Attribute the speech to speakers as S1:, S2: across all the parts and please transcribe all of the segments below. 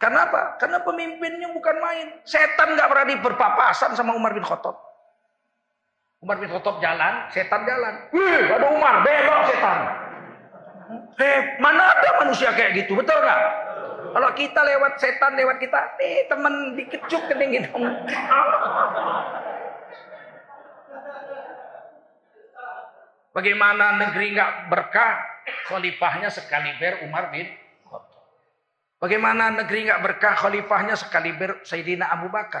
S1: Kenapa? Karena pemimpinnya bukan main. Setan nggak berani berpapasan sama Umar bin Khattab. Umar bin Khattab jalan, setan jalan. Wih, ada Umar, belok setan. Hei, mana ada manusia kayak gitu, betul nggak? Kalau kita lewat setan lewat kita, nih temen dikecuk kening hidung. Bagaimana negeri nggak berkah? Khalifahnya sekaliber Umar bin. Bagaimana negeri nggak berkah? Khalifahnya sekaliber Sayyidina Abu Bakar.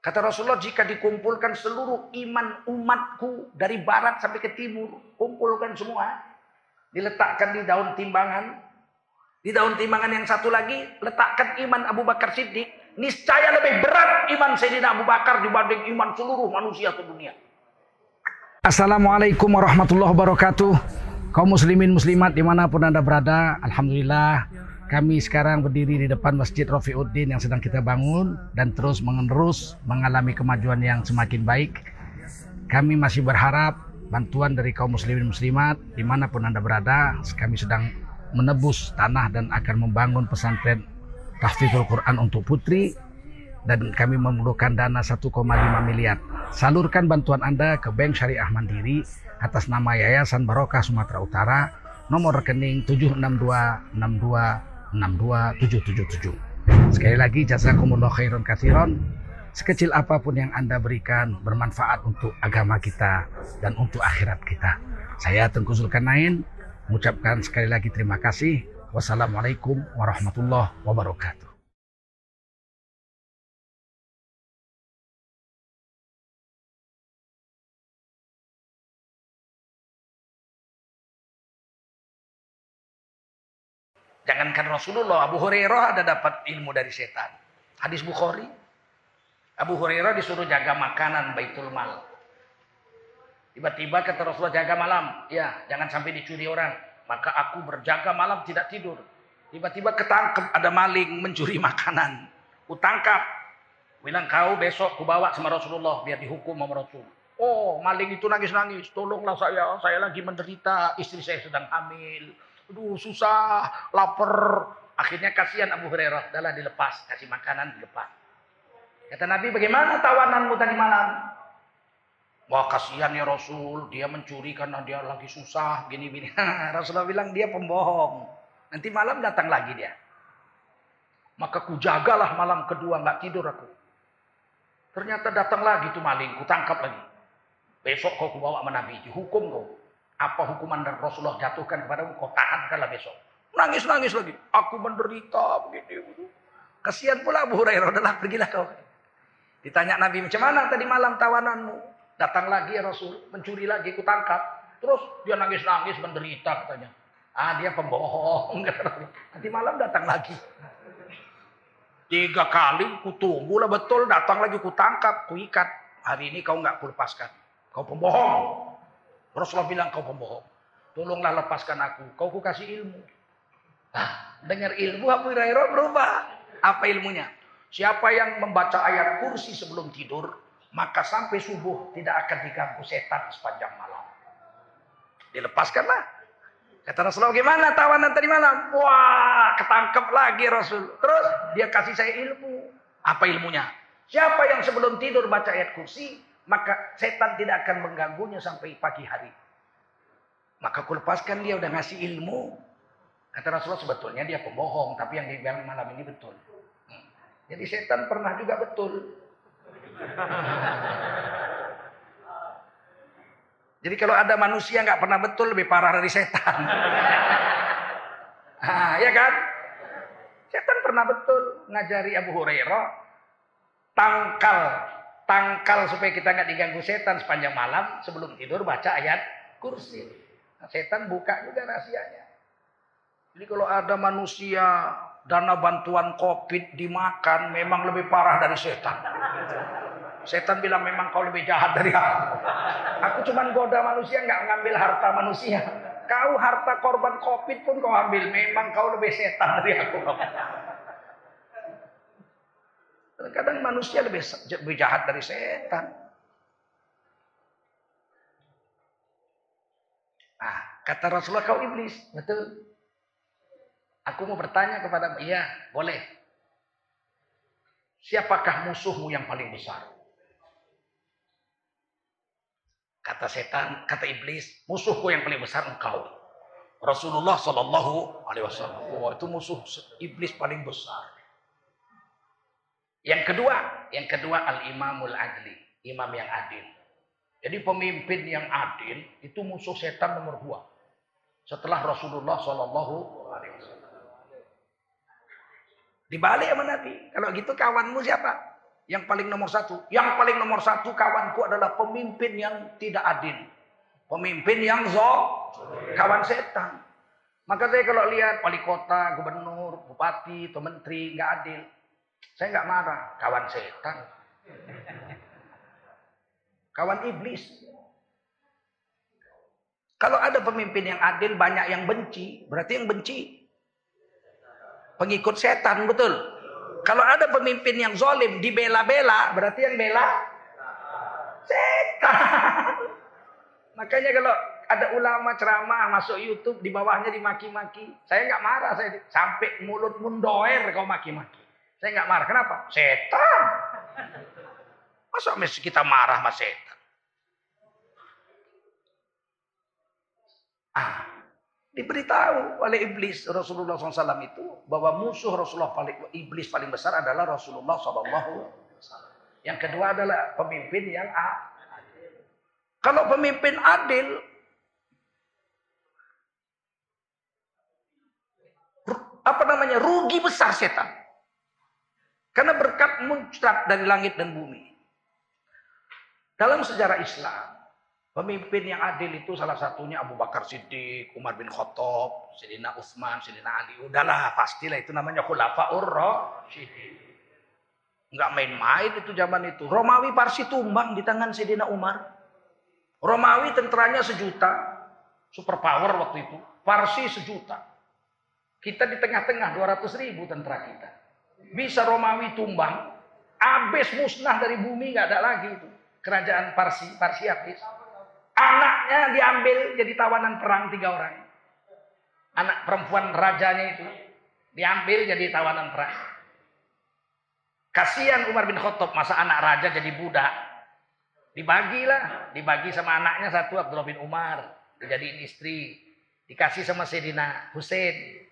S1: Kata Rasulullah, jika dikumpulkan seluruh iman umatku dari barat sampai ke timur, kumpulkan semua, diletakkan di daun timbangan, di daun timbangan yang satu lagi, letakkan iman Abu Bakar Siddiq, niscaya lebih berat iman Sayyidina Abu Bakar dibanding iman seluruh manusia di dunia. Assalamualaikum warahmatullahi wabarakatuh. Kaum muslimin muslimat di mana pun anda berada, Alhamdulillah kami sekarang berdiri di depan Masjid Rafiuddin yang sedang kita bangun dan terus menerus mengalami kemajuan yang semakin baik. Kami masih berharap bantuan dari kaum muslimin muslimat di mana pun anda berada. Kami sedang menebus tanah dan akan membangun pesantren tahfidzul Quran untuk putri dan kami memerlukan dana 1,5 miliar Salurkan bantuan Anda ke Bank Syariah Mandiri atas nama Yayasan Barokah Sumatera Utara nomor rekening 76262627777. Sekali lagi jazakumullah khairan kathiron. Sekecil apa pun yang Anda berikan bermanfaat untuk agama kita dan untuk akhirat kita. Saya Tengku Zulkarnain mengucapkan sekali lagi terima kasih. Wassalamualaikum warahmatullahi wabarakatuh. Jangankan Rasulullah, Abu Hurairah ada dapat ilmu dari setan. Hadis Bukhari. Abu Hurairah disuruh jaga makanan Baitul Mal. Tiba-tiba kata Rasulullah jaga malam. Ya, jangan sampai dicuri orang. Maka aku berjaga malam tidak tidur. Tiba-tiba ketangkep ada maling mencuri makanan. Kutangkap. Bilang kau besok ku bawa sama Rasulullah biar dihukum sama Rasul. Oh, maling itu nangis-nangis. Tolonglah saya, saya lagi menderita. Istri saya sedang hamil Aduh susah, lapar. Akhirnya kasihan Abu Hurairah. Adalah dilepas, kasih makanan dilepas. Kata Nabi, bagaimana tawananmu tadi malam? Wah kasihan ya Rasul, dia mencuri karena dia lagi susah, gini-gini. Rasulullah bilang dia pembohong. Nanti malam datang lagi dia. Maka ku jagalah malam kedua, nggak tidur aku. Ternyata datang lagi tuh maling, ku tangkap lagi. Besok kau ku bawa sama Nabi, dihukum kau. Apa hukuman dari Rasulullah jatuhkan kepadamu? Kau tahankanlah besok. Nangis-nangis lagi. Aku menderita begini. Kasihan pula Abu Hurairah. Udahlah pergilah kau. Ditanya Nabi, macam mana tadi malam tawananmu? Datang lagi ya Rasul. Mencuri lagi, ku tangkap. Terus dia nangis-nangis menderita katanya. Ah dia pembohong. Nanti malam datang lagi. Tiga kali ku tunggu lah betul. Datang lagi ku tangkap, ku ikat. Hari ini kau nggak ku lepaskan. Kau pembohong. Rasulullah bilang kau pembohong. Tolonglah lepaskan aku. Kau ku kasih ilmu. Nah, dengar ilmu Abu Hurairah berubah. Apa ilmunya? Siapa yang membaca ayat kursi sebelum tidur, maka sampai subuh tidak akan diganggu setan sepanjang malam. Dilepaskanlah. Kata Rasulullah, gimana tawanan tadi malam? Wah, ketangkep lagi Rasul. Terus dia kasih saya ilmu. Apa ilmunya? Siapa yang sebelum tidur baca ayat kursi, maka setan tidak akan mengganggunya sampai pagi hari. Maka aku lepaskan dia udah ngasih ilmu. Kata Rasulullah sebetulnya dia pembohong, tapi yang dibilang malam ini betul. Hmm. Jadi setan pernah juga betul. Jadi kalau ada manusia nggak pernah betul lebih parah dari setan. ah, ya kan? Setan pernah betul ngajari Abu Hurairah tangkal tangkal supaya kita nggak diganggu setan sepanjang malam sebelum tidur baca ayat kursi. Nah, setan buka juga rahasianya. Jadi kalau ada manusia dana bantuan covid dimakan memang lebih parah dari setan. Setan bilang memang kau lebih jahat dari aku. Aku cuma goda manusia nggak ngambil harta manusia. Kau harta korban covid pun kau ambil. Memang kau lebih setan dari aku. Kadang manusia lebih, jahat dari setan. Ah, kata Rasulullah kau iblis, betul. Aku mau bertanya kepada iya, boleh. siapakah musuhmu yang paling besar? Kata setan, kata iblis, musuhku yang paling besar engkau. Rasulullah Shallallahu Alaihi Wasallam. Oh, itu musuh iblis paling besar. Yang kedua, yang kedua al imamul adli, imam yang adil. Jadi pemimpin yang adil itu musuh setan nomor dua. Setelah Rasulullah Shallallahu Alaihi Wasallam. Dibalik sama Nabi. Kalau gitu kawanmu siapa? Yang paling nomor satu. Yang paling nomor satu kawanku adalah pemimpin yang tidak adil. Pemimpin yang zo, kawan setan. Maka saya kalau lihat wali kota, gubernur, bupati, atau menteri nggak adil, saya nggak marah. Kawan setan, kawan iblis. Kalau ada pemimpin yang adil, banyak yang benci, berarti yang benci pengikut setan, betul. Kalau ada pemimpin yang zolim dibela-bela, berarti yang bela setan. Makanya kalau ada ulama ceramah masuk YouTube di bawahnya dimaki-maki, saya nggak marah, saya sampai mulut mundoer kau maki-maki. Saya nggak marah. Kenapa? Setan. Masa mesti kita marah sama setan? Ah, Diberitahu oleh iblis Rasulullah SAW itu bahwa musuh Rasulullah paling iblis paling besar adalah Rasulullah SAW. Yang kedua adalah pemimpin yang adil. Kalau pemimpin adil, apa namanya rugi besar setan. Karena berkat muncrat dari langit dan bumi. Dalam sejarah Islam, Pemimpin yang adil itu salah satunya Abu Bakar Siddiq, Umar bin Khattab, Sayyidina Utsman, Sayyidina Ali. Udahlah, pastilah itu namanya khulafaur rasyidin. Enggak main-main itu zaman itu. Romawi Parsi tumbang di tangan Sayyidina Umar. Romawi tenteranya sejuta, super power waktu itu. Parsi sejuta. Kita di tengah-tengah 200 ribu tentara kita. Bisa Romawi tumbang, habis musnah dari bumi nggak ada lagi itu. Kerajaan Parsi, Parsi habis. Anaknya diambil jadi tawanan perang tiga orang. Anak perempuan rajanya itu diambil jadi tawanan perang. Kasihan Umar bin Khattab masa anak raja jadi budak. Dibagilah, dibagi sama anaknya satu Abdullah bin Umar, dijadiin istri. Dikasih sama Sayyidina Hussein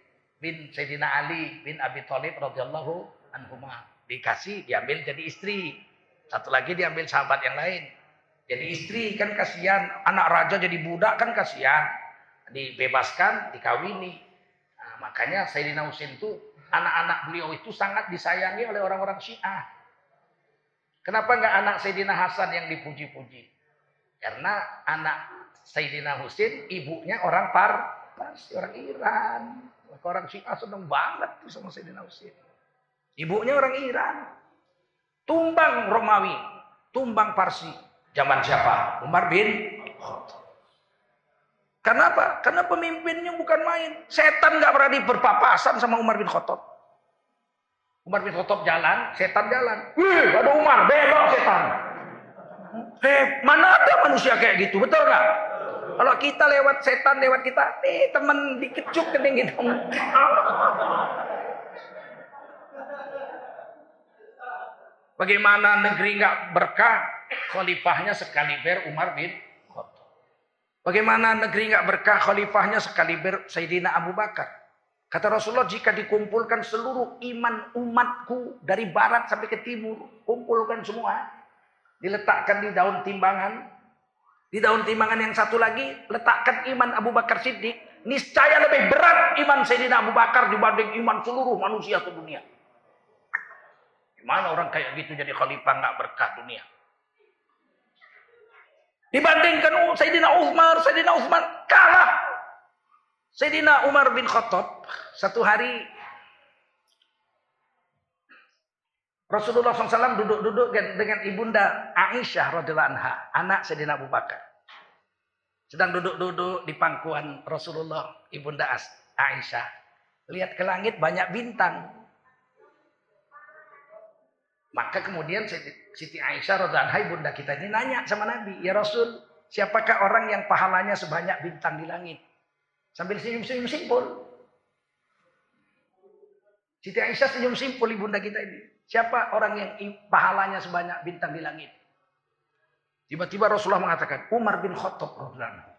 S1: bin Sayyidina Ali bin Abi Thalib radhiyallahu anhu. Dikasih, diambil jadi istri. Satu lagi diambil sahabat yang lain. Jadi istri kan kasihan, anak raja jadi budak kan kasihan. Dibebaskan, dikawini. Nah, makanya Sayyidina Husain itu anak-anak beliau itu sangat disayangi oleh orang-orang Syiah. Kenapa nggak anak Sayyidina Hasan yang dipuji-puji? Karena anak Sayyidina Husain ibunya orang Par, Parsi, orang Iran. Orang Syiah seneng banget tuh sama Sayyidina Husain. Ibunya orang Iran. Tumbang Romawi, tumbang Parsi, Zaman siapa? Umar bin Khattab. Kenapa? Karena pemimpinnya bukan main. Setan nggak berani berpapasan sama Umar bin Khattab. Umar bin Khattab jalan, setan jalan. Wih, ada Umar, belok setan. Hei, mana ada manusia kayak gitu, betul nggak? Kalau kita lewat setan lewat kita, nih teman dikecuk kening gitu. Bagaimana negeri nggak berkah? khalifahnya sekaliber Umar bin Khattab. Bagaimana negeri nggak berkah khalifahnya sekaliber Sayyidina Abu Bakar. Kata Rasulullah jika dikumpulkan seluruh iman umatku dari barat sampai ke timur, kumpulkan semua, diletakkan di daun timbangan, di daun timbangan yang satu lagi letakkan iman Abu Bakar Siddiq, niscaya lebih berat iman Sayyidina Abu Bakar dibanding iman seluruh manusia di dunia. Gimana orang kayak gitu jadi khalifah nggak berkah dunia? Dibandingkan Sayyidina Umar, Sayyidina Utsman kalah. Sayyidina Umar bin Khattab satu hari Rasulullah SAW duduk-duduk dengan ibunda Aisyah radhiyallahu anha, anak Sayyidina Abu Bakar. Sedang duduk-duduk di pangkuan Rasulullah, ibunda Aisyah. Lihat ke langit banyak bintang. Maka kemudian Siti Aisyah radhiallahu bunda kita ini nanya sama Nabi, "Ya Rasul, siapakah orang yang pahalanya sebanyak bintang di langit?" Sambil senyum-senyum simpul. Siti Aisyah senyum simpul ibunda kita ini. Siapa orang yang pahalanya sebanyak bintang di langit? Tiba-tiba Rasulullah mengatakan, Umar bin Khattab radhiyallahu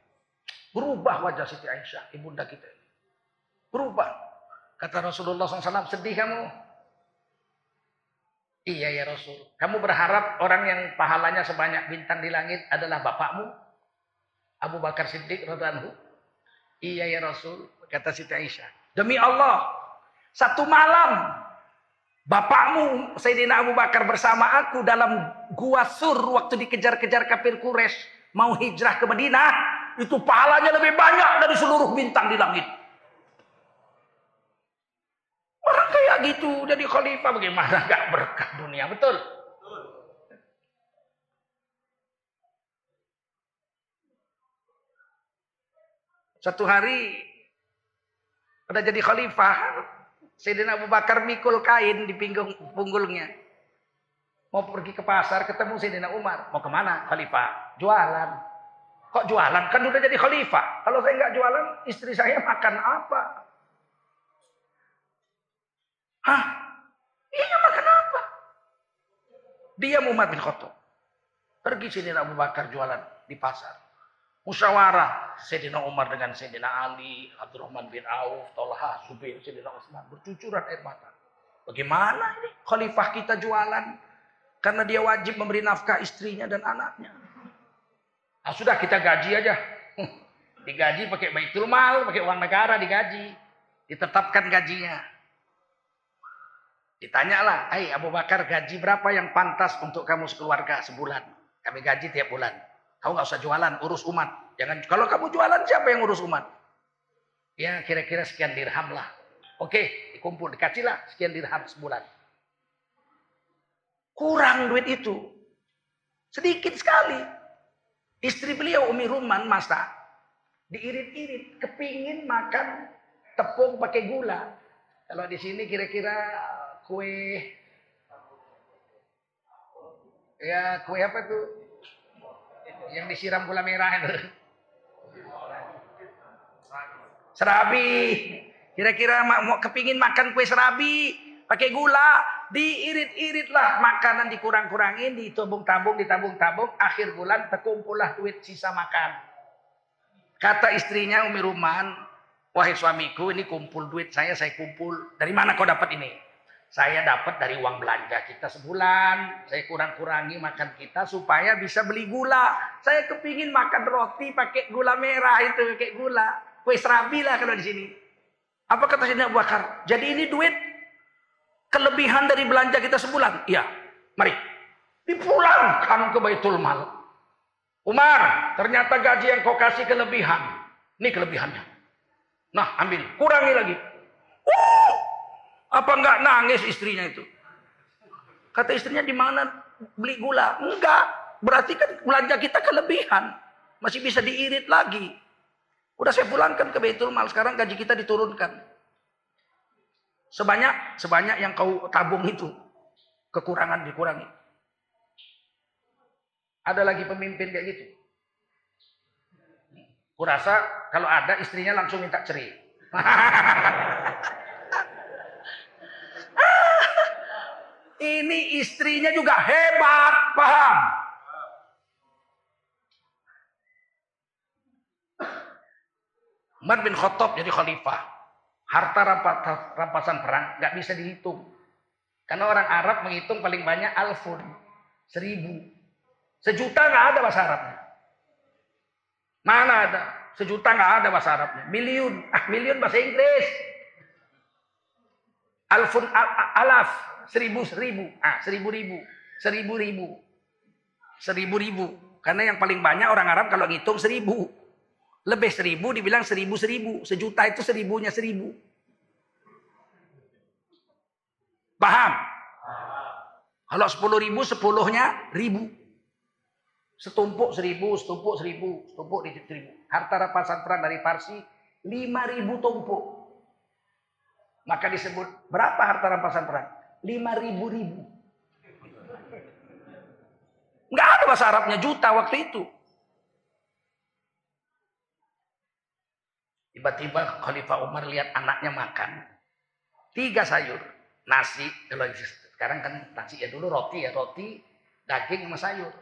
S1: Berubah wajah Siti Aisyah, ibunda kita. Berubah. Kata Rasulullah SAW, sedih kamu. Iya ya Rasul. Kamu berharap orang yang pahalanya sebanyak bintang di langit adalah bapakmu? Abu Bakar Siddiq radhiyallahu Iya ya Rasul, kata Siti Aisyah. Demi Allah, satu malam bapakmu Sayyidina Abu Bakar bersama aku dalam gua sur waktu dikejar-kejar kafir Quraisy mau hijrah ke Madinah, itu pahalanya lebih banyak dari seluruh bintang di langit. Orang kayak gitu jadi khalifah bagaimana gak berkah dunia, betul? Satu hari pada jadi khalifah, Sayyidina Abu Bakar mikul kain di pinggung punggungnya. Mau pergi ke pasar ketemu Sayyidina Umar. Mau ke mana? Khalifah. Jualan. Kok jualan? Kan udah jadi khalifah. Kalau saya nggak jualan, istri saya makan apa? Hah? Iya makan apa? Dia Umar bin Khattab. Pergi Sayyidina Abu Bakar jualan di pasar. Musyawarah Sayyidina Umar dengan Sayyidina Ali, Abdurrahman bin Auf, Tolha, Zubair, Sayyidina Utsman bercucuran air mata. Bagaimana ini khalifah kita jualan? Karena dia wajib memberi nafkah istrinya dan anaknya. Nah, sudah kita gaji aja. Digaji pakai baitul mal, pakai uang negara digaji. Ditetapkan gajinya. Ditanyalah, "Hai Abu Bakar, gaji berapa yang pantas untuk kamu sekeluarga sebulan?" Kami gaji tiap bulan. Kau nggak usah jualan, urus umat. Jangan kalau kamu jualan siapa yang urus umat? Ya kira-kira sekian dirham lah. Oke, dikumpul, dikasihlah sekian dirham sebulan. Kurang duit itu. Sedikit sekali. Istri beliau Umi Ruman masak. Diirit-irit, kepingin makan tepung pakai gula. Kalau di sini kira-kira kue ya kue apa tuh yang disiram gula merah itu. Serabi. Kira-kira mau kepingin makan kue serabi pakai gula, diirit-iritlah makanan dikurang-kurangin, ditabung-tabung, ditabung-tabung, akhir bulan terkumpullah duit sisa makan. Kata istrinya Umi Ruman, wahai suamiku ini kumpul duit saya, saya kumpul. Dari mana kau dapat ini? Saya dapat dari uang belanja kita sebulan. Saya kurang-kurangi makan kita supaya bisa beli gula. Saya kepingin makan roti pakai gula merah itu, pakai gula. Kue serabi lah kalau di sini. Apa kata Sayyidina Abu Bakar? Jadi ini duit kelebihan dari belanja kita sebulan. Iya, mari. Dipulangkan ke Baitul Mal. Umar, ternyata gaji yang kau kasih kelebihan. Ini kelebihannya. Nah, ambil. Kurangi lagi. Uh, apa enggak nangis istrinya itu? Kata istrinya di mana beli gula? Enggak. Berarti kan belanja kita kelebihan. Masih bisa diirit lagi. Udah saya pulangkan ke Baitul Mal. Sekarang gaji kita diturunkan. Sebanyak sebanyak yang kau tabung itu. Kekurangan dikurangi. Ada lagi pemimpin kayak gitu. Kurasa kalau ada istrinya langsung minta cerai. Ini istrinya juga hebat, paham? Umar bin Khattab jadi khalifah. Harta rampasan perang nggak bisa dihitung. Karena orang Arab menghitung paling banyak alfun. Seribu. Sejuta nggak ada bahasa Arabnya. Mana ada? Sejuta nggak ada bahasa Arabnya. Miliun. Ah, miliun bahasa Inggris. Alfun al alaf seribu seribu, ah seribu ribu, seribu ribu, seribu ribu. Karena yang paling banyak orang Arab kalau ngitung seribu, lebih seribu dibilang seribu seribu, sejuta itu seribunya seribu. Paham? Kalau sepuluh ribu, sepuluhnya ribu. Setumpuk seribu, setumpuk seribu, setumpuk di seribu. Harta rampasan perang dari Parsi, lima ribu tumpuk. Maka disebut berapa harta rampasan perang? Lima ribu ribu. Nggak ada bahasa Arabnya juta waktu itu. Tiba-tiba Khalifah Umar lihat anaknya makan. Tiga sayur. nasi kalau sekarang kan nasi ya dulu roti ya roti daging sama sayur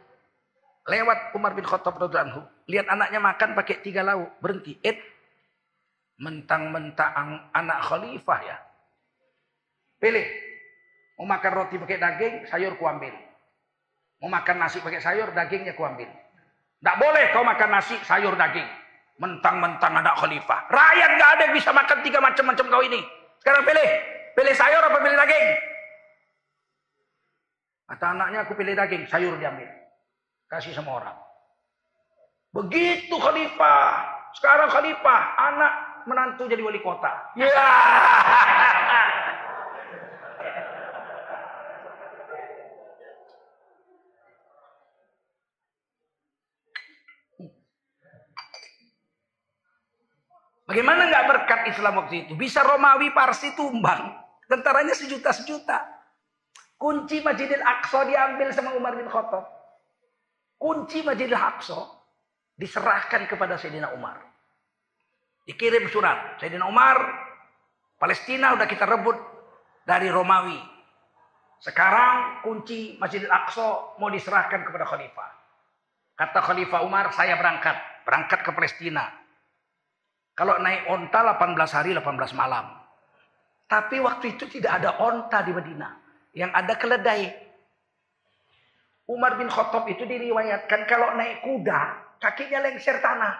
S1: lewat Umar bin Khattab radhiyallahu lihat anaknya makan pakai tiga lauk berhenti et mentang-mentang anak khalifah ya pilih mau makan roti pakai daging sayur kuambil mau makan nasi pakai sayur dagingnya kuambil tidak boleh kau makan nasi sayur daging mentang-mentang anak khalifah rakyat nggak ada yang bisa makan tiga macam-macam kau ini sekarang pilih pilih sayur apa pilih daging kata anaknya aku pilih daging sayur diambil Kasih sama orang. Begitu khalifah. Sekarang khalifah. Anak menantu jadi wali kota. Ya. Bagaimana nggak berkat Islam waktu itu? Bisa Romawi Parsi tumbang. Tentaranya sejuta-sejuta. Kunci Masjidil Aqsa diambil sama Umar bin Khattab kunci Masjidil Aqsa diserahkan kepada Sayyidina Umar. Dikirim surat, Sayyidina Umar, Palestina udah kita rebut dari Romawi. Sekarang kunci Masjidil Aqsa mau diserahkan kepada khalifah. Kata Khalifah Umar, saya berangkat, berangkat ke Palestina. Kalau naik onta 18 hari 18 malam. Tapi waktu itu tidak ada onta di Madinah. Yang ada keledai. Umar bin Khattab itu diriwayatkan kalau naik kuda, kakinya lengser tanah.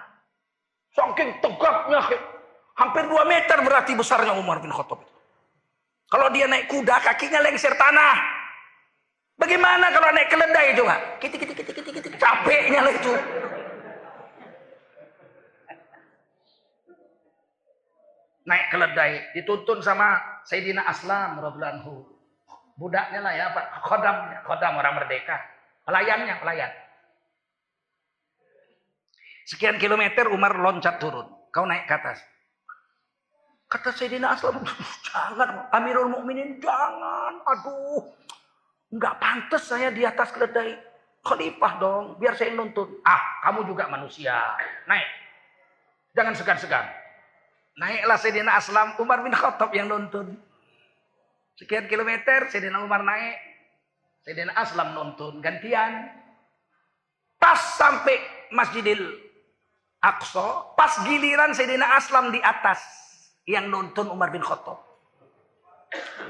S1: Saking tegaknya, hampir 2 meter berarti besarnya Umar bin Khattab itu. Kalau dia naik kuda, kakinya lengser tanah. Bagaimana kalau naik keledai juga? Kiti, kiti, kiti, kiti, kiti. Capeknya lah itu. Naik keledai, dituntun sama Sayyidina Aslam radhiyallahu Budaknya lah ya, Pak. Khodamnya, khodam orang merdeka. Pelayannya, pelayan. Sekian kilometer Umar loncat turun. Kau naik ke atas. Kata Sayyidina Aslam, jangan Amirul Mukminin jangan. Aduh, nggak pantas saya di atas keledai. Khalifah dong, biar saya nuntun. Ah, kamu juga manusia. Naik. Jangan segan-segan. Naiklah Sayyidina Aslam, Umar bin Khattab yang nuntun. Sekian kilometer, Sayyidina Umar naik. Sayyidina Aslam nonton gantian. Pas sampai Masjidil Aqsa, pas giliran Sayyidina Aslam di atas yang nonton Umar bin Khattab.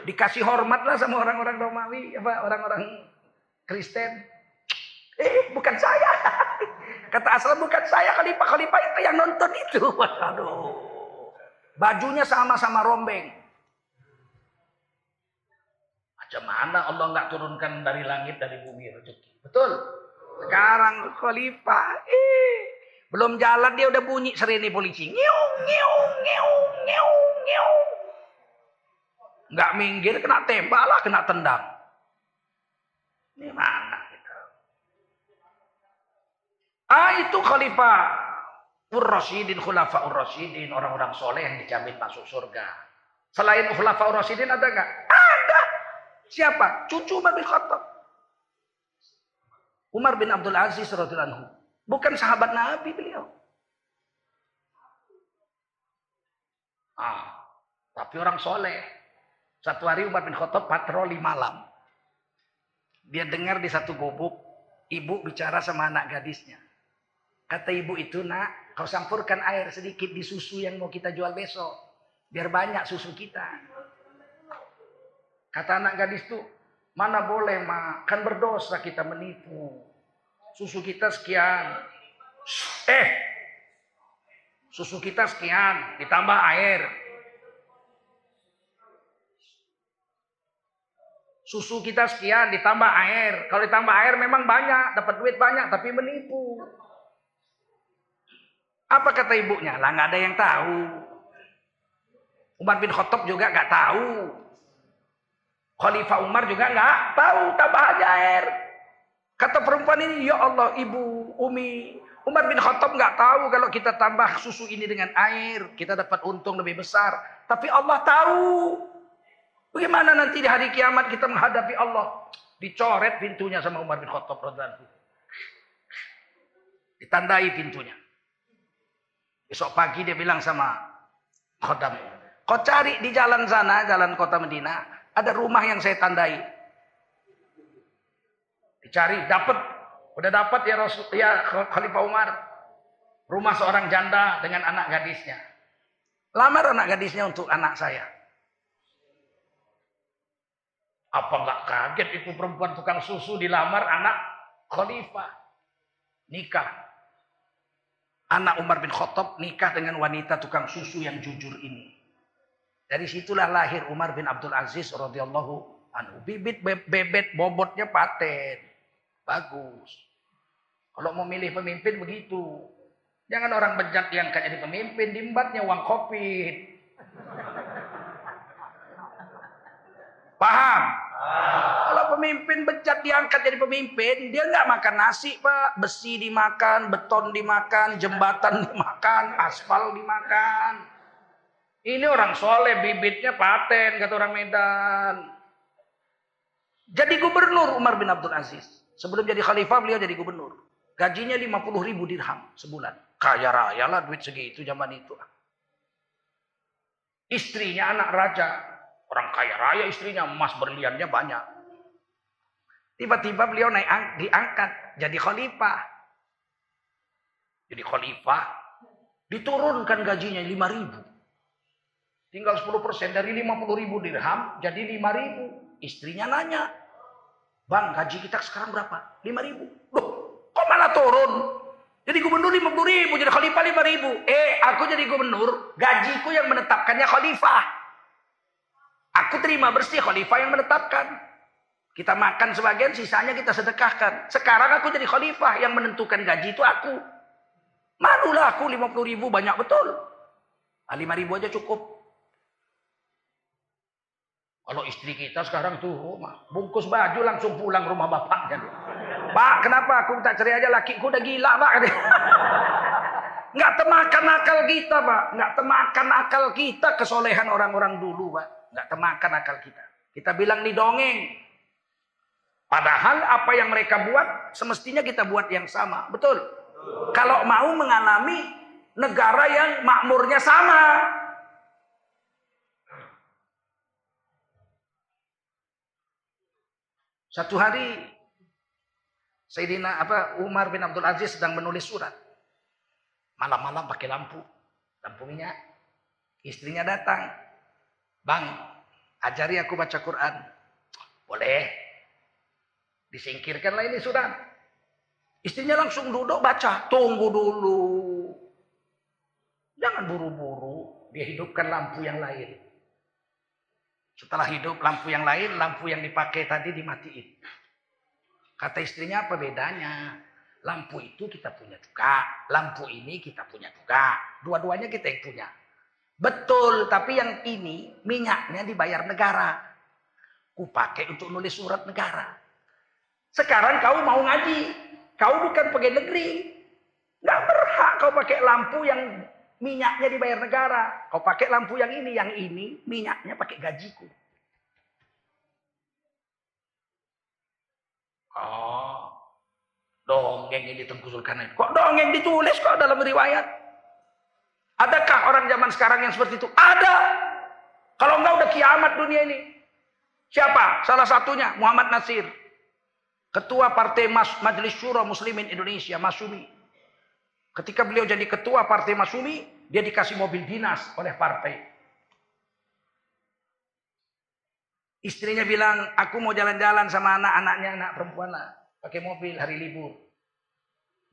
S1: Dikasih hormat lah sama orang-orang Romawi, apa orang-orang Kristen. Eh, bukan saya. Kata Aslam bukan saya, khalifah khalifah itu yang nonton itu. Waduh. Bajunya sama-sama rombeng. Macam mana Allah nggak turunkan dari langit dari bumi rezeki? Betul. Sekarang khalifah, eh, belum jalan dia udah bunyi sereni polisi. Ngiung, ngiung, ngiung, ngiung, ngiung. Nggak minggir, kena tembak lah, kena tendang. Ini mana kita? Ah itu khalifah Ur-Rasyidin, Khulafa Ur-Rasyidin, orang-orang soleh yang dijamin masuk surga. Selain Khulafa Ur-Rasyidin ada nggak? Ada. Siapa? Cucu Umar bin Khattab. Umar bin Abdul Aziz radhiyallahu Bukan sahabat Nabi beliau. Ah, tapi orang soleh. Satu hari Umar bin Khattab patroli malam. Dia dengar di satu gubuk, ibu bicara sama anak gadisnya. Kata ibu itu, nak, kau sampurkan air sedikit di susu yang mau kita jual besok. Biar banyak susu kita. Kata anak gadis itu, mana boleh ma, kan berdosa kita menipu. Susu kita sekian. Eh, susu kita sekian, ditambah air. Susu kita sekian, ditambah air. Kalau ditambah air memang banyak, dapat duit banyak, tapi menipu. Apa kata ibunya? Lah nggak ada yang tahu. Umar bin Khattab juga nggak tahu. Khalifah Umar juga nggak tahu tambah aja air. Kata perempuan ini, ya Allah ibu, umi, Umar bin Khattab nggak tahu kalau kita tambah susu ini dengan air, kita dapat untung lebih besar. Tapi Allah tahu. Bagaimana nanti di hari kiamat kita menghadapi Allah? Dicoret pintunya sama Umar bin Khattab Ditandai pintunya. Besok pagi dia bilang sama khodam, kau cari di jalan sana, jalan kota Medina, Ada rumah yang saya tandai. Dicari, dapat. Udah dapat ya Rasul, ya Khalifah Umar. Rumah seorang janda dengan anak gadisnya. Lamar anak gadisnya untuk anak saya. Apa nggak kaget itu perempuan tukang susu dilamar anak khalifah. Nikah. Anak Umar bin Khattab nikah dengan wanita tukang susu yang jujur ini. Dari situlah lahir Umar bin Abdul Aziz radhiyallahu anhu. Bibit bebet bobotnya paten. Bagus. Kalau mau milih pemimpin begitu. Jangan orang bejat yang kayak jadi pemimpin, dimbatnya uang kopi. Paham? Pemimpin bejat diangkat jadi pemimpin, dia nggak makan nasi pak, besi dimakan, beton dimakan, jembatan dimakan, aspal dimakan. Ini orang soleh, bibitnya paten kata orang Medan. Jadi gubernur Umar bin Abdul Aziz. Sebelum jadi khalifah beliau jadi gubernur. Gajinya 50 ribu dirham sebulan. Kaya raya lah duit segitu zaman itu. Istrinya anak raja. Orang kaya raya istrinya, emas berliannya banyak. Tiba-tiba beliau naik diangkat jadi khalifah. Jadi khalifah diturunkan gajinya 5 ribu. Tinggal 10% dari 50 ribu dirham jadi 5 ribu. Istrinya nanya, Bang gaji kita sekarang berapa? 5 ribu. Loh kok malah turun? Jadi gubernur 50 ribu, jadi khalifah 5 ribu. Eh aku jadi gubernur, gajiku yang menetapkannya khalifah. Aku terima bersih khalifah yang menetapkan. Kita makan sebagian, sisanya kita sedekahkan. Sekarang aku jadi khalifah yang menentukan gaji itu aku. Malulah aku 50 ribu banyak betul. 5 ah, ribu aja cukup. Kalau istri kita sekarang tuh bungkus baju langsung pulang rumah bapaknya. Pak, kenapa aku tak cerai aja lakiku udah gila, Pak. Nggak temakan akal kita, Pak. Nggak temakan akal kita kesolehan orang-orang dulu, Pak. Nggak temakan akal kita. Kita bilang nih dongeng. Padahal apa yang mereka buat semestinya kita buat yang sama. Betul? Kalau mau mengalami negara yang makmurnya sama. Satu hari Sayyidina apa Umar bin Abdul Aziz sedang menulis surat. Malam-malam pakai lampu, lampu minyak. Istrinya datang. Bang, ajari aku baca Quran. Boleh. Disingkirkanlah ini sudah. Istrinya langsung duduk baca. Tunggu dulu. Jangan buru-buru. Dia hidupkan lampu yang lain. Setelah hidup lampu yang lain, lampu yang dipakai tadi dimatiin. Kata istrinya apa bedanya? Lampu itu kita punya juga. Lampu ini kita punya juga. Dua-duanya kita yang punya. Betul, tapi yang ini minyaknya dibayar negara. Ku pakai untuk nulis surat negara. Sekarang kau mau ngaji. Kau bukan pegawai negeri. Gak berhak kau pakai lampu yang minyaknya dibayar negara. Kau pakai lampu yang ini, yang ini minyaknya pakai gajiku. Oh, dongeng ini Tengku Zulkarnain. Kok dongeng ditulis kok dalam riwayat? Adakah orang zaman sekarang yang seperti itu? Ada. Kalau enggak udah kiamat dunia ini. Siapa? Salah satunya Muhammad Nasir. Ketua Partai Mas, Majelis Syuro Muslimin Indonesia, Masumi. Ketika beliau jadi ketua Partai Masumi, dia dikasih mobil dinas oleh partai. Istrinya bilang, aku mau jalan-jalan sama anak-anaknya, anak perempuan lah. Pakai mobil hari libur.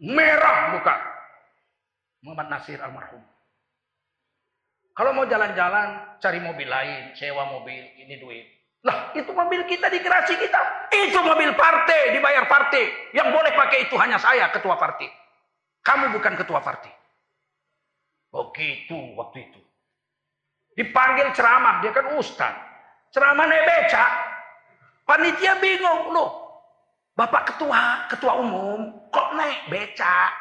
S1: Merah muka. Muhammad Nasir almarhum. Kalau mau jalan-jalan, cari mobil lain, sewa mobil, ini duit. Lah, itu mobil kita di gerasi kita. Itu mobil partai, dibayar partai. Yang boleh pakai itu hanya saya, ketua partai. Kamu bukan ketua partai. Begitu waktu itu. Dipanggil ceramah, dia kan ustaz. Ceramah naik beca. Panitia bingung, loh. Bapak ketua, ketua umum, kok naik beca?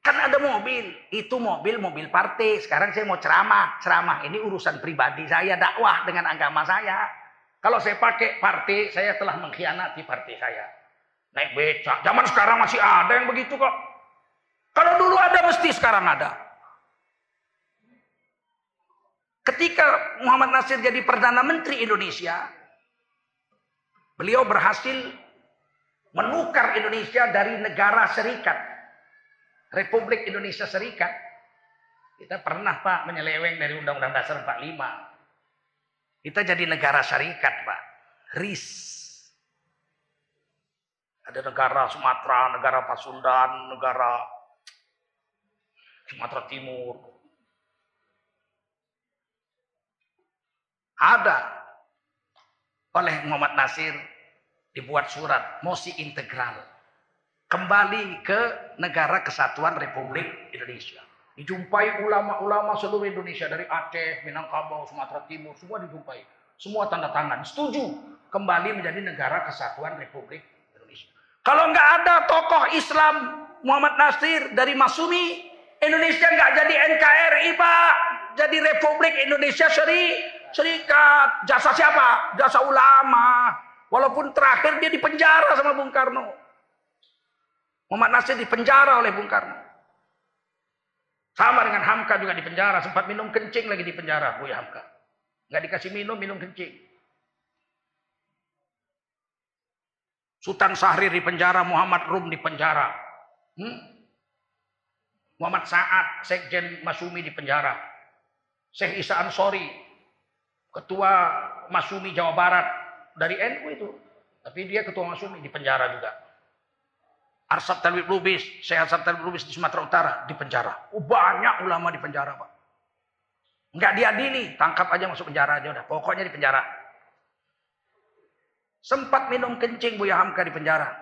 S1: Kan ada mobil, itu mobil mobil partai. Sekarang saya mau ceramah, ceramah ini urusan pribadi saya, dakwah dengan agama saya. Kalau saya pakai partai, saya telah mengkhianati partai saya. Naik becak. Zaman sekarang masih ada yang begitu kok. Kalau dulu ada mesti sekarang ada. Ketika Muhammad Nasir jadi Perdana Menteri Indonesia, beliau berhasil menukar Indonesia dari negara serikat. Republik Indonesia Serikat. Kita pernah Pak menyeleweng dari Undang-Undang Dasar 45. Kita jadi negara syarikat Pak. RIS. Ada negara Sumatera, negara Pasundan, negara Sumatera Timur. Ada oleh Muhammad Nasir dibuat surat mosi integral kembali ke negara kesatuan Republik Indonesia. Dijumpai ulama-ulama seluruh Indonesia dari Aceh, Minangkabau, Sumatera Timur, semua dijumpai. Semua tanda tangan setuju kembali menjadi negara kesatuan Republik Indonesia. Kalau nggak ada tokoh Islam Muhammad Nasir dari Masumi, Indonesia nggak jadi NKRI Pak, jadi Republik Indonesia Seri, Serikat. Jasa siapa? Jasa ulama. Walaupun terakhir dia dipenjara sama Bung Karno. Muhammad Nasir dipenjara oleh Bung Karno. Sama dengan Hamka juga dipenjara. Sempat minum kencing lagi di penjara Buya Hamka. Nggak dikasih minum, minum kencing. Sultan Sahrir di penjara, Muhammad Rum di penjara. Hmm? Muhammad Sa'ad, Sekjen Masumi di penjara. Syekh Isa Ansori, Ketua Masumi Jawa Barat dari NU itu. Tapi dia Ketua Masumi di penjara juga. Arsab Talwib Lubis, Syekh Arsab Talwib Lubis di Sumatera Utara di penjara. Oh, banyak ulama di penjara, Pak. Enggak diadili, tangkap aja masuk penjara aja udah. Pokoknya di penjara. Sempat minum kencing Buya Hamka di penjara.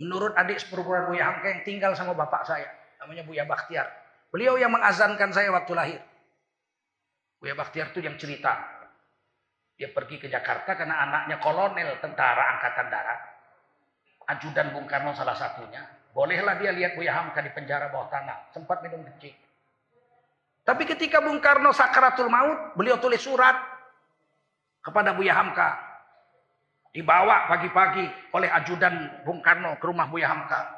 S1: Menurut adik seperguruan Buya Hamka yang tinggal sama bapak saya. Namanya Buya Bakhtiar. Beliau yang mengazankan saya waktu lahir. Buya Bakhtiar itu yang cerita. Dia pergi ke Jakarta karena anaknya kolonel tentara angkatan darat. Ajudan Bung Karno salah satunya. Bolehlah dia lihat Buya Hamka di penjara bawah tanah. Sempat minum kencing. Tapi ketika Bung Karno sakaratul maut, beliau tulis surat kepada Buya Hamka. Dibawa pagi-pagi oleh ajudan Bung Karno ke rumah Buya Hamka.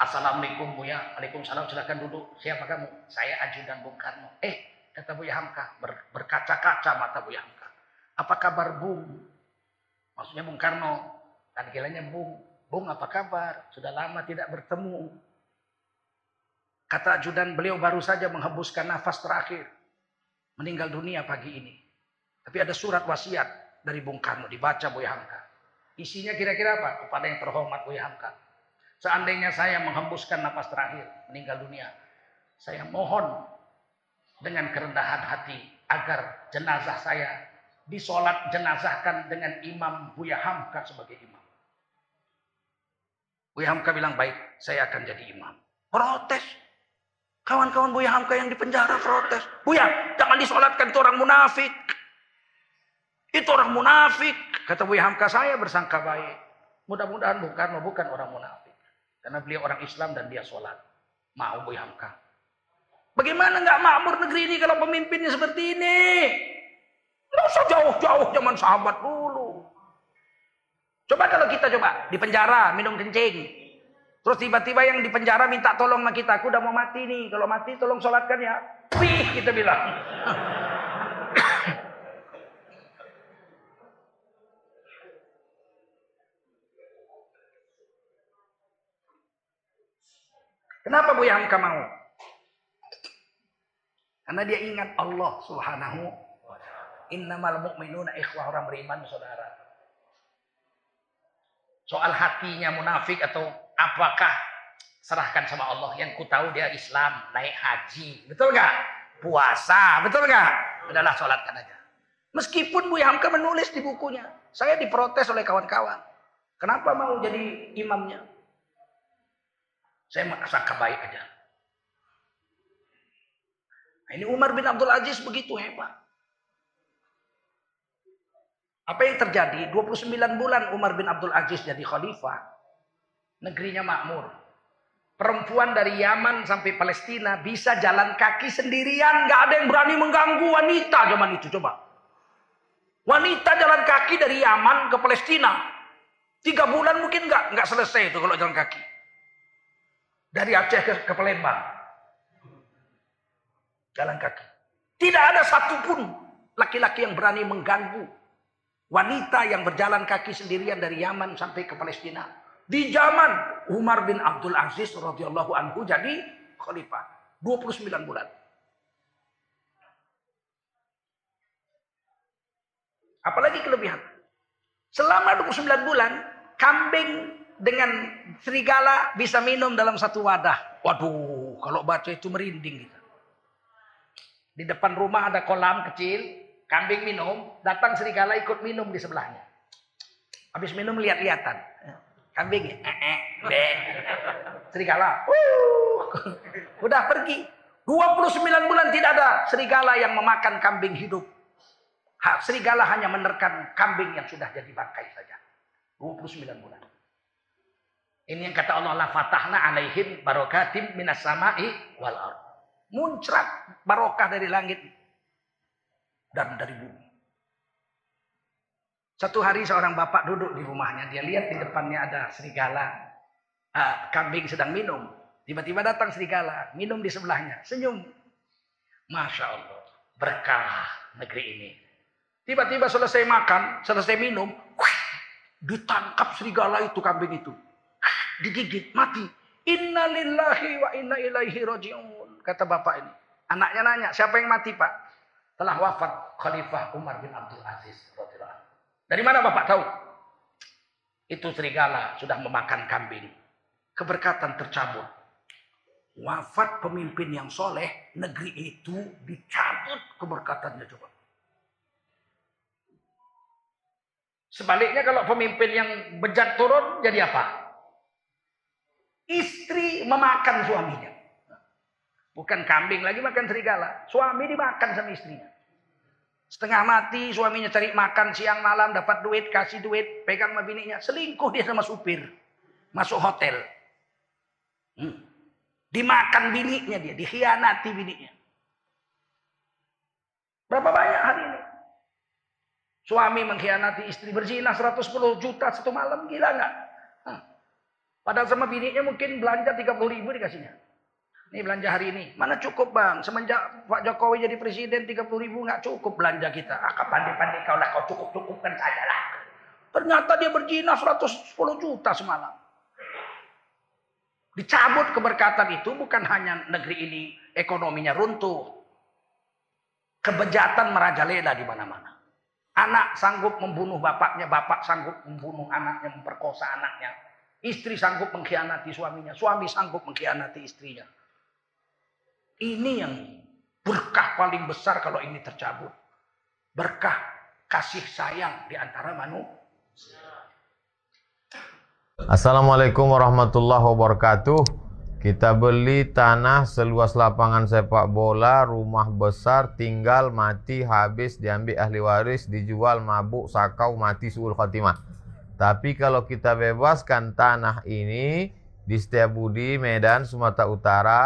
S1: Assalamualaikum Buya. Waalaikumsalam silakan duduk. Siapa kamu? Saya ajudan Bung Karno. Eh, kata Buya Hamka. Ber, berkaca-kaca mata Buya Hamka. Apa kabar Bung? Maksudnya Bung Karno. Dan kiranya Bung. Bung apa kabar? Sudah lama tidak bertemu. Kata ajudan beliau baru saja menghembuskan nafas terakhir. Meninggal dunia pagi ini. Tapi ada surat wasiat dari Bung Karno dibaca Buya Hamka. Isinya kira-kira apa? Kepada yang terhormat Buya Hamka. Seandainya saya menghembuskan nafas terakhir meninggal dunia. Saya mohon dengan kerendahan hati agar jenazah saya disolat jenazahkan dengan Imam Buya Hamka sebagai imam. Buya Hamka bilang baik, saya akan jadi imam. Protes. Kawan-kawan Buya Hamka yang di penjara protes. Buya, jangan disolatkan itu orang munafik. Itu orang munafik. Kata Buya Hamka, saya bersangka baik. Mudah-mudahan Bung Karno bukan orang munafik. Karena beliau orang Islam dan dia sholat. Mau Buya Hamka. Bagaimana nggak makmur negeri ini kalau pemimpinnya seperti ini? Nggak usah jauh-jauh zaman sahabat dulu. Coba kalau kita coba di penjara minum kencing. Terus tiba-tiba yang di penjara minta tolong sama kita. Aku udah mau mati nih. Kalau mati tolong sholatkan ya. Pih kita bilang. Kenapa Bu Hamka mau? Karena dia ingat Allah subhanahu Innamal mu'minuna ikhwah orang beriman saudara. Soal hatinya munafik atau apakah serahkan sama Allah. Yang ku tahu dia Islam, naik haji. Betul nggak? Puasa, betul nggak? Adalah sholatkan aja. Meskipun Bu Hamka menulis di bukunya. Saya diprotes oleh kawan-kawan. Kenapa mau jadi imamnya? Saya sangka baik aja. Nah, ini Umar bin Abdul Aziz begitu hebat. Apa yang terjadi? 29 bulan Umar bin Abdul Aziz jadi khalifah. Negerinya makmur. Perempuan dari Yaman sampai Palestina bisa jalan kaki sendirian. Gak ada yang berani mengganggu wanita zaman itu. Coba. Wanita jalan kaki dari Yaman ke Palestina. Tiga bulan mungkin nggak nggak selesai itu kalau jalan kaki. Dari Aceh ke, ke Palembang. Jalan kaki. Tidak ada satupun laki-laki yang berani mengganggu wanita yang berjalan kaki sendirian dari Yaman sampai ke Palestina. Di zaman Umar bin Abdul Aziz radhiyallahu anhu jadi khalifah 29 bulan. Apalagi kelebihan. Selama 29 bulan, kambing dengan serigala bisa minum dalam satu wadah. Waduh, kalau baca itu merinding kita. Di depan rumah ada kolam kecil, kambing minum, datang serigala ikut minum di sebelahnya. Habis minum lihat-lihatan. Kambing, eh, eh, be. Serigala, uh, udah pergi. 29 bulan tidak ada serigala yang memakan kambing hidup. Hak serigala hanya menerkan kambing yang sudah jadi bangkai saja. 29 bulan. Ini yang kata Allah, la fatahna alaihim barokatim minas sama'i wal ard. Muncrat barokah dari langit dan dari bumi. Satu hari seorang bapak duduk di rumahnya, dia lihat di depannya ada serigala, uh, kambing sedang minum. Tiba-tiba datang serigala, minum di sebelahnya, senyum. Masya Allah, berkah negeri ini. Tiba-tiba selesai makan, selesai minum, ditangkap serigala itu kambing itu. Digigit, mati. Inna lillahi wa inna ilaihi roji'un. Kata bapak ini. Anaknya nanya, siapa yang mati pak? Telah wafat Khalifah Umar bin Abdul Aziz. Dari mana bapak tahu? Itu serigala sudah memakan kambing. Keberkatan tercabut. Wafat pemimpin yang soleh, negeri itu dicabut keberkatannya coba. Sebaliknya kalau pemimpin yang bejat turun jadi apa? Istri memakan suaminya. Bukan kambing lagi makan serigala. Suami dimakan sama istrinya. Setengah mati suaminya cari makan siang malam dapat duit kasih duit pegang sama bininya selingkuh dia sama supir masuk hotel hmm. dimakan bininya dia dikhianati bininya berapa banyak hari ini Suami mengkhianati istri berzina 110 juta satu malam. Gila nggak? Padahal sama bininya mungkin belanja 30 ribu dikasihnya. Ini belanja hari ini. Mana cukup bang? Semenjak Pak Jokowi jadi presiden 30 ribu nggak cukup belanja kita. Ah, pandai-pandai kau lah. Kau cukup-cukupkan saja lah. Ternyata dia berzina 110 juta semalam. Dicabut keberkatan itu bukan hanya negeri ini ekonominya runtuh. Kebejatan merajalela di mana-mana. Anak sanggup membunuh bapaknya, bapak sanggup membunuh anaknya, memperkosa anaknya. Istri sanggup mengkhianati suaminya, suami sanggup mengkhianati istrinya. Ini yang berkah paling besar kalau ini tercabut. Berkah kasih sayang di antara manusia.
S2: Assalamualaikum warahmatullahi wabarakatuh. Kita beli tanah seluas lapangan sepak bola, rumah besar, tinggal, mati, habis, diambil ahli waris, dijual, mabuk, sakau, mati, suul khatimah. Tapi kalau kita bebaskan tanah ini di Setiabudi, Medan, Sumatera Utara,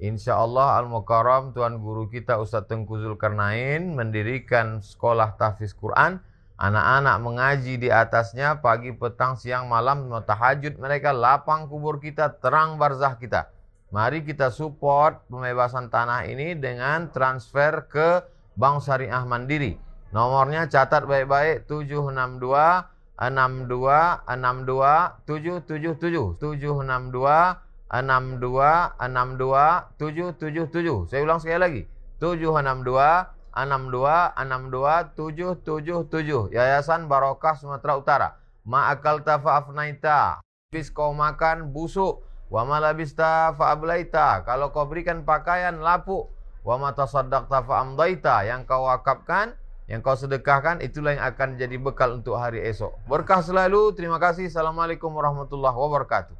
S2: Insya Allah Al-Mukarram Tuan Guru kita Ustaz Tengku Zulkarnain mendirikan sekolah tahfiz Quran Anak-anak mengaji di atasnya pagi, petang, siang, malam, tahajud mereka lapang kubur kita, terang barzah kita. Mari kita support pembebasan tanah ini dengan transfer ke Bank Syariah Mandiri. Nomornya catat baik-baik 762 62 62 777 762 62 62 777. Saya ulang sekali lagi. 762 62627777 Yayasan Barokah Sumatera Utara. Ma'akalta fa'afnaita. Habis kau makan busuk. Wa malabista fa'ablaita. Kalau kau berikan pakaian lapuk. Wa matasaddaqta fa'amdaita. Yang kau wakafkan, yang kau sedekahkan, itulah yang akan jadi bekal untuk hari esok. Berkah selalu. Terima kasih. Assalamualaikum warahmatullahi wabarakatuh.